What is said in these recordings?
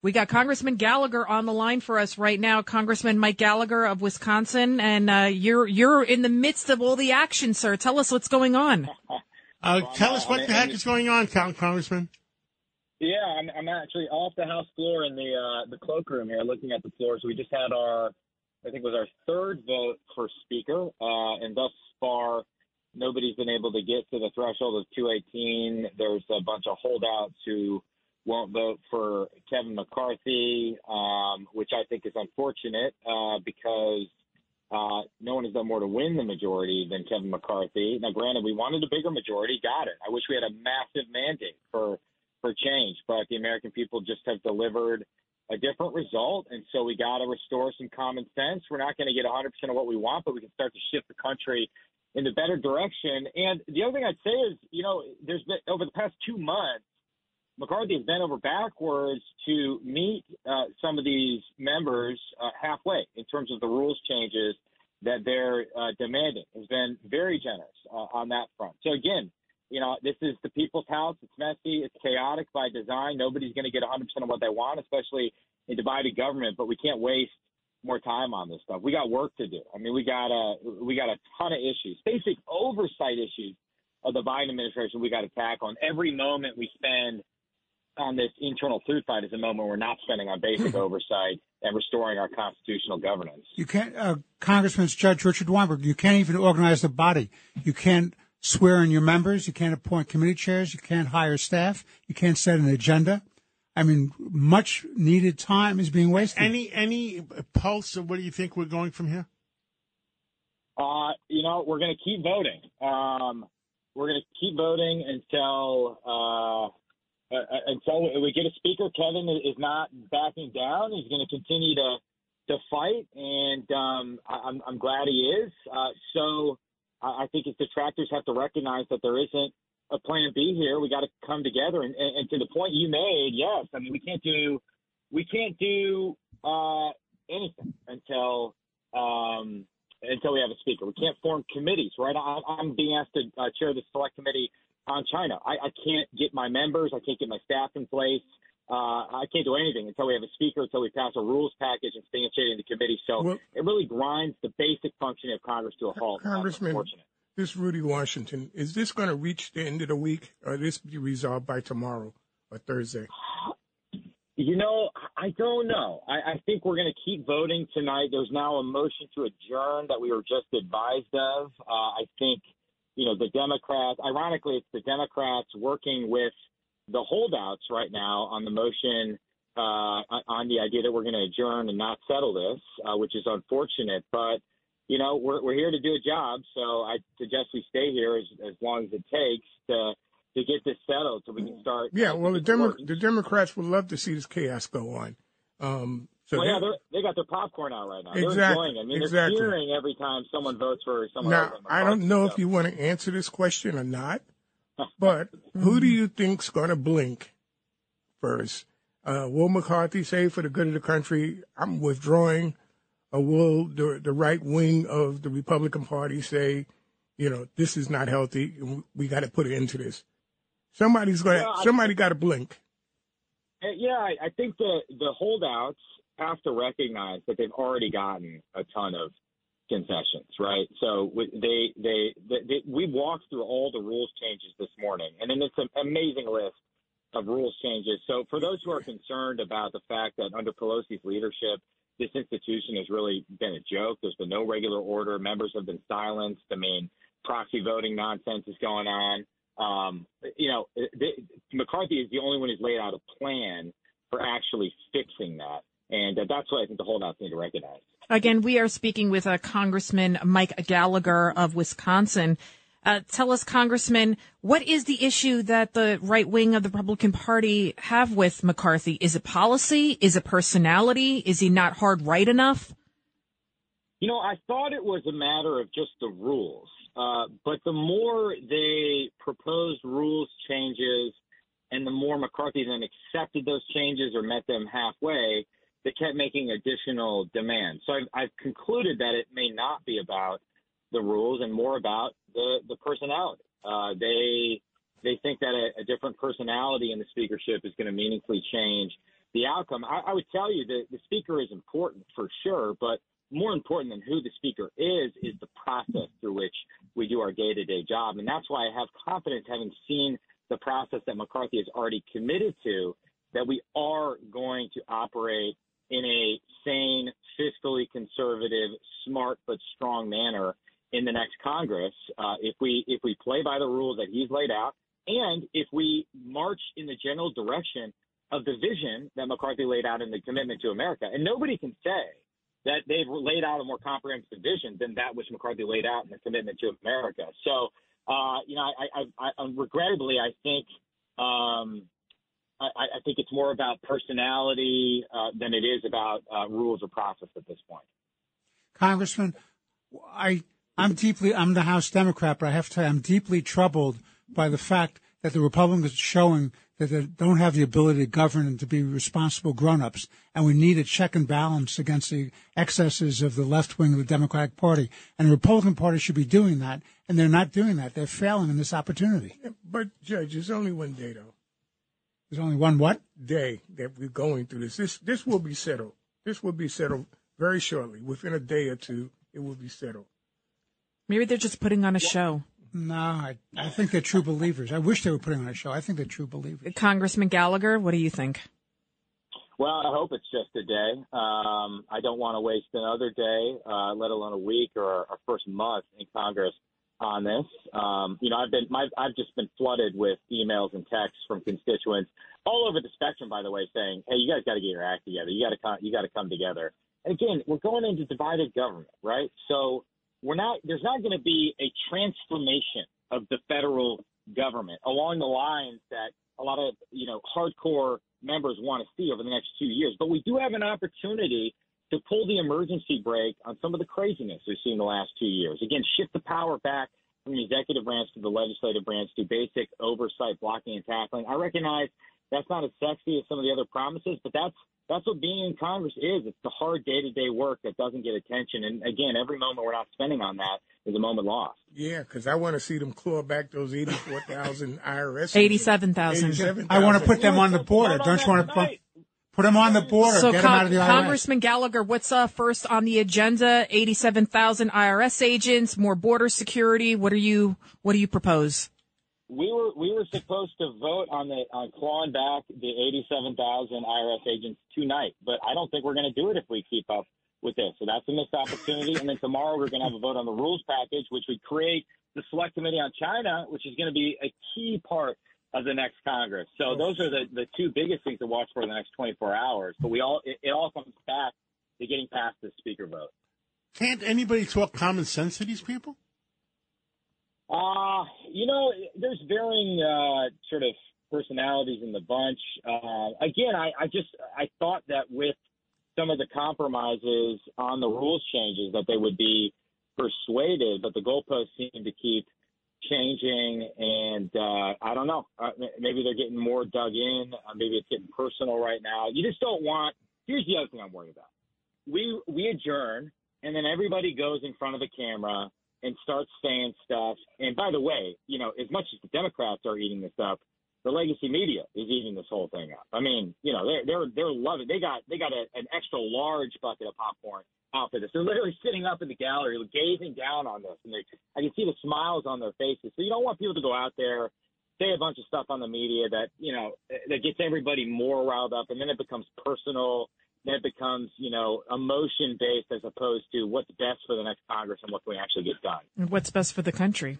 We got Congressman Gallagher on the line for us right now, Congressman Mike Gallagher of Wisconsin, and uh, you're you're in the midst of all the action, sir. Tell us what's going on. Uh, tell us what the heck is going on, Congressman. Yeah, I'm, I'm actually off the House floor in the uh, the cloakroom here, looking at the floor. So we just had our, I think it was our third vote for Speaker, uh, and thus far nobody's been able to get to the threshold of 218. There's a bunch of holdouts who won't vote for Kevin McCarthy, um, which I think is unfortunate uh, because uh, no one has done more to win the majority than Kevin McCarthy. Now, granted, we wanted a bigger majority, got it. I wish we had a massive mandate for for change, but the American people just have delivered a different result, and so we got to restore some common sense. We're not going to get 100% of what we want, but we can start to shift the country in the better direction. And the other thing I'd say is, you know, there's been over the past two months McCarthy has bent over backwards to meet uh, some of these members uh, halfway in terms of the rules changes that they're uh, demanding. Has been very generous uh, on that front. So again, you know, this is the people's house. It's messy. It's chaotic by design. Nobody's going to get 100% of what they want, especially in divided government. But we can't waste more time on this stuff. We got work to do. I mean, we got a we got a ton of issues, basic oversight issues of the Biden administration. We got to tackle. And every moment we spend on this internal food fight is a moment we're not spending on basic oversight and restoring our constitutional governance. You can't, uh, Congressman Judge Richard Weinberg, you can't even organize the body. You can't swear in your members. You can't appoint committee chairs. You can't hire staff. You can't set an agenda. I mean, much needed time is being wasted. Any any pulse of where do you think we're going from here? Uh, you know, we're going to keep voting. Um, we're going to keep voting until uh, uh, uh, until we get a speaker, Kevin is not backing down. He's going to continue to to fight, and um, I'm, I'm glad he is. Uh, so I think his detractors have to recognize that there isn't a plan B here. We got to come together. And, and, and, to the point you made, yes, I mean we can't do we can't do uh, anything until um, until we have a speaker. We can't form committees, right? I, am being asked to uh, chair the select committee on China. I, I can't get my members, I can't get my staff in place. Uh, I can't do anything until we have a speaker, until we pass a rules package instantiating the committee. So well, it really grinds the basic functioning of Congress to a halt. Congressman, this Rudy Washington, is this going to reach the end of the week, or this be resolved by tomorrow or Thursday? You know, I don't know. I, I think we're going to keep voting tonight. There's now a motion to adjourn that we were just advised of. Uh, I think – you know, the Democrats, ironically, it's the Democrats working with the holdouts right now on the motion uh, on the idea that we're going to adjourn and not settle this, uh, which is unfortunate. But, you know, we're, we're here to do a job. So I suggest we stay here as, as long as it takes to to get this settled so we can start. Yeah, well, the, Demo- the Democrats would love to see this chaos go on. Um, so well, yeah, they got their popcorn out right now. Exactly, they're enjoying it. I mean, exactly. they're cheering every time someone votes for someone. Now, I don't know if you want to answer this question or not, but who do you think's going to blink first? Uh, will McCarthy say, for the good of the country, I'm withdrawing? Or will the, the right wing of the Republican Party say, you know, this is not healthy and we got to put an end to this? Somebody's going. Yeah, somebody got to blink. Yeah, I, I think the the holdouts have to recognize that they've already gotten a ton of concessions, right? So they, they, they, they we walked through all the rules changes this morning, and then it's an amazing list of rules changes. So for those who are concerned about the fact that under Pelosi's leadership, this institution has really been a joke. There's been no regular order. Members have been silenced. I mean, proxy voting nonsense is going on. Um, you know, McCarthy is the only one who's laid out a plan for actually fixing that. And uh, that's what I think the holdouts need to recognize. Again, we are speaking with uh, Congressman Mike Gallagher of Wisconsin. Uh, tell us, Congressman, what is the issue that the right wing of the Republican Party have with McCarthy? Is it policy? Is it personality? Is he not hard right enough? You know, I thought it was a matter of just the rules. Uh, but the more they proposed rules changes and the more McCarthy then accepted those changes or met them halfway, they kept making additional demands. So I've, I've concluded that it may not be about the rules and more about the the personality. Uh, they they think that a, a different personality in the speakership is going to meaningfully change the outcome. I, I would tell you that the speaker is important for sure, but more important than who the speaker is is the process through which we do our day-to-day job, and that's why I have confidence, having seen the process that McCarthy has already committed to, that we are going to operate in a sane, fiscally conservative, smart but strong manner in the next Congress uh, if we if we play by the rules that he's laid out, and if we march in the general direction of the vision that McCarthy laid out in the commitment to America. And nobody can say that they've laid out a more comprehensive vision than that which McCarthy laid out in the commitment to America. So, uh, you know, I, I, I, regrettably, I think, um, I, I think it's more about personality uh, than it is about uh, rules or process at this point. Congressman, I I'm deeply I'm the House Democrat, but I have to say I'm deeply troubled by the fact that the Republicans are showing that they don't have the ability to govern and to be responsible grown-ups, and we need a check and balance against the excesses of the left wing of the Democratic Party. And the Republican Party should be doing that, and they're not doing that. They're failing in this opportunity. But Judge, there's only one day though. There's only one what day that we're going through this. This this will be settled. This will be settled very shortly. Within a day or two, it will be settled. Maybe they're just putting on a show. No, I, I think they're true believers. I wish they were putting on a show. I think they're true believers. Congressman Gallagher, what do you think? Well, I hope it's just a day. Um, I don't want to waste another day, uh, let alone a week or our first month in Congress on this. Um, you know, I've been, my, I've just been flooded with emails and texts from constituents all over the spectrum, by the way, saying, "Hey, you guys got to get your act together. You got to, come, you got to come together." And again, we're going into divided government, right? So we're not there's not going to be a transformation of the federal government along the lines that a lot of you know hardcore members want to see over the next two years. But we do have an opportunity to pull the emergency brake on some of the craziness we've seen the last two years. Again, shift the power back from the executive branch to the legislative branch to basic oversight, blocking and tackling. I recognize that's not as sexy as some of the other promises, but that's that's what being in Congress is. It's the hard day to day work that doesn't get attention. And again, every moment we're not spending on that is a moment lost. Yeah, because I want to see them claw back those 84,000 IRS. 87,000. I want to put them on the border. Don't you want to put, put them on the border? So, Get them out of the IRS. Congressman Gallagher, what's uh, first on the agenda? 87,000 IRS agents, more border security. What are you, what do you propose? we were we were supposed to vote on the on clawing back the 87,000 IRS agents tonight, but I don't think we're going to do it if we keep up with this. So that's a missed opportunity. and then tomorrow we're going to have a vote on the rules package, which would create the Select Committee on China, which is going to be a key part of the next Congress. So those are the the two biggest things to watch for in the next 24 hours. But we all it, it all comes back to getting past the speaker vote. Can't anybody talk common sense to these people? Uh, you know, there's varying uh, sort of personalities in the bunch. Uh, again, I, I just I thought that with some of the compromises on the rules changes that they would be persuaded, but the goalposts seem to keep changing, and uh, I don't know. Uh, maybe they're getting more dug in. Uh, maybe it's getting personal right now. You just don't want. Here's the other thing I'm worried about. We we adjourn, and then everybody goes in front of the camera and starts saying stuff. And by the way, you know, as much as the Democrats are eating this up, the legacy media is eating this whole thing up. I mean, you know, they're they're they're loving. They got they got a, an extra large bucket of popcorn out for this. They're literally sitting up in the gallery, gazing down on this, and they I can see the smiles on their faces. So you don't want people to go out there say a bunch of stuff on the media that you know that gets everybody more riled up, and then it becomes personal then it becomes, you know, emotion based as opposed to what's best for the next Congress and what can we actually get done. And what's best for the country?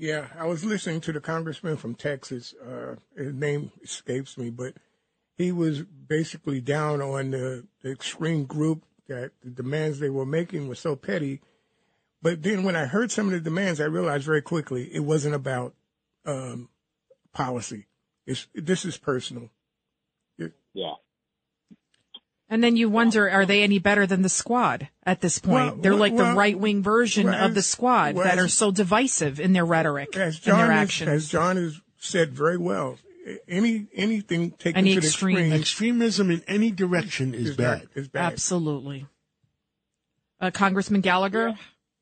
Yeah, I was listening to the congressman from Texas. Uh, his name escapes me, but he was basically down on the, the extreme group that the demands they were making were so petty. But then when I heard some of the demands, I realized very quickly it wasn't about um, policy. It's, this is personal. It, yeah. And then you wonder, are they any better than the squad at this point? Well, They're like well, the right wing version well, of the squad well, that are so divisive in their rhetoric as and John their has, actions. as John has said very well, any anything taken Any to the extreme. extreme Extremism in any direction is, is bad. Is bad. Absolutely. Uh, Congressman Gallagher, Yeah.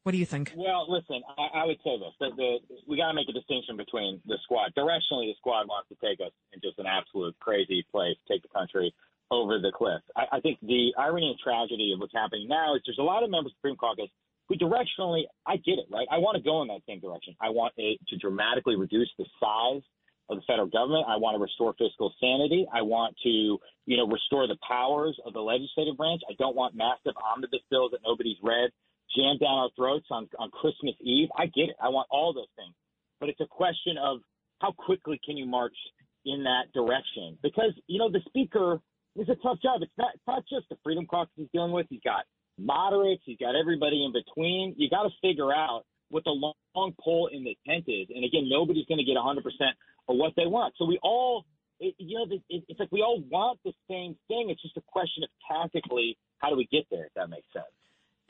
what do you think? Well, listen, I, I would say this: that the, we got to make a distinction between the squad. Directionally, the squad wants to take us in just an absolute crazy place, take the country over the cliff. I, I think the irony and tragedy of what's happening now is there's a lot of members of the Freedom Caucus who directionally, I get it, right? I want to go in that same direction. I want it to dramatically reduce the size of the federal government. I want to restore fiscal sanity. I want to, you know, restore the powers of the legislative branch. I don't want massive omnibus bills that nobody's read jammed down our throats on, on Christmas Eve. I get it. I want all those things. But it's a question of how quickly can you march in that direction? Because, you know, the speaker is a tough job. It's not, it's not just the Freedom Caucus he's dealing with. He's got moderates. He's got everybody in between. You got to figure out what the long, long pole in the tent is. And again, nobody's going to get 100% of what they want. So we all, it, you know, it, it's like we all want the same thing. It's just a question of tactically how do we get there, if that makes sense.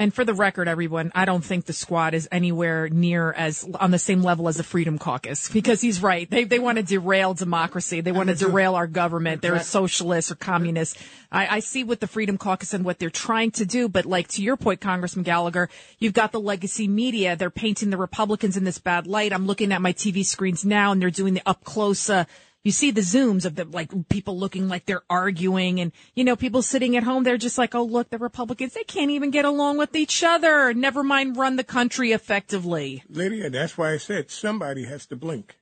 And for the record, everyone, I don't think the squad is anywhere near as on the same level as the Freedom Caucus because he's right. They they want to derail democracy. They want to derail our government. They're socialists or communists. I, I see what the Freedom Caucus and what they're trying to do, but like to your point, Congressman Gallagher, you've got the legacy media. They're painting the Republicans in this bad light. I'm looking at my TV screens now, and they're doing the up close. Uh, you see the zooms of the like people looking like they're arguing and you know people sitting at home they're just like oh look the republicans they can't even get along with each other never mind run the country effectively lydia that's why i said somebody has to blink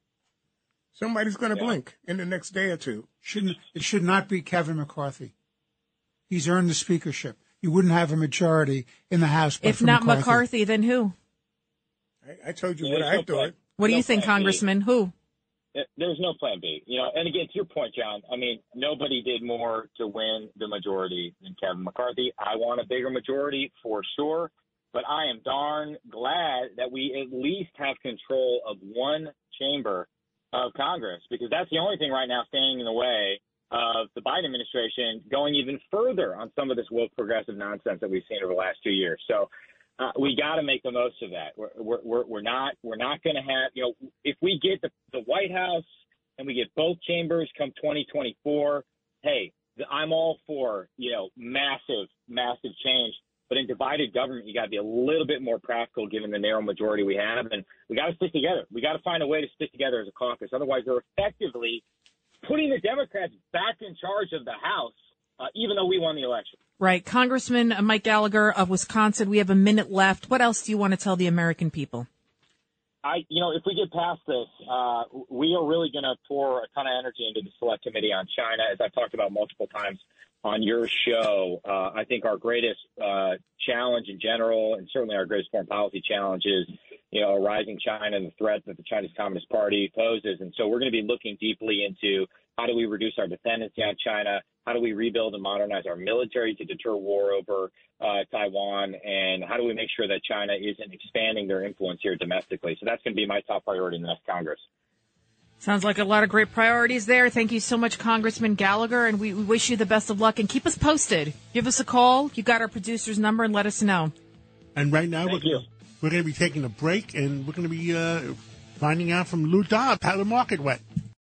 somebody's going to yeah. blink in the next day or two shouldn't it should not be kevin mccarthy he's earned the speakership you wouldn't have a majority in the house if not McCarthy. McCarthy. then who I, I told you yeah, what I thought. What do you think, Congressman? Who? There's no plan B. You know, and again, to your point, John, I mean, nobody did more to win the majority than Kevin McCarthy. I want a bigger majority for sure, but I am darn glad that we at least have control of one chamber of Congress because that's the only thing right now standing in the way of the Biden administration going even further on some of this woke progressive nonsense that we've seen over the last two years. So uh, we got to make the most of that. We're we're we're not we're not going to have you know if we get the the White House and we get both chambers come 2024, hey, I'm all for you know massive massive change. But in divided government, you got to be a little bit more practical given the narrow majority we have, and we got to stick together. We got to find a way to stick together as a caucus. Otherwise, they're effectively putting the Democrats back in charge of the House uh, even though we won the election. Right. Congressman Mike Gallagher of Wisconsin, we have a minute left. What else do you want to tell the American people? I, you know, if we get past this, uh, we are really going to pour a ton of energy into the Select Committee on China, as I've talked about multiple times on your show. Uh, I think our greatest uh, challenge in general, and certainly our greatest foreign policy challenge, is you know, a rising China and the threat that the Chinese Communist Party poses. And so we're going to be looking deeply into how do we reduce our dependency on China? How do we rebuild and modernize our military to deter war over uh, Taiwan? And how do we make sure that China isn't expanding their influence here domestically? So that's going to be my top priority in the next Congress. Sounds like a lot of great priorities there. Thank you so much, Congressman Gallagher, and we, we wish you the best of luck and keep us posted. Give us a call. You got our producer's number and let us know. And right now, Thank we're, you. we're going to be taking a break and we're going to be uh, finding out from Lou Dobbs how the market went.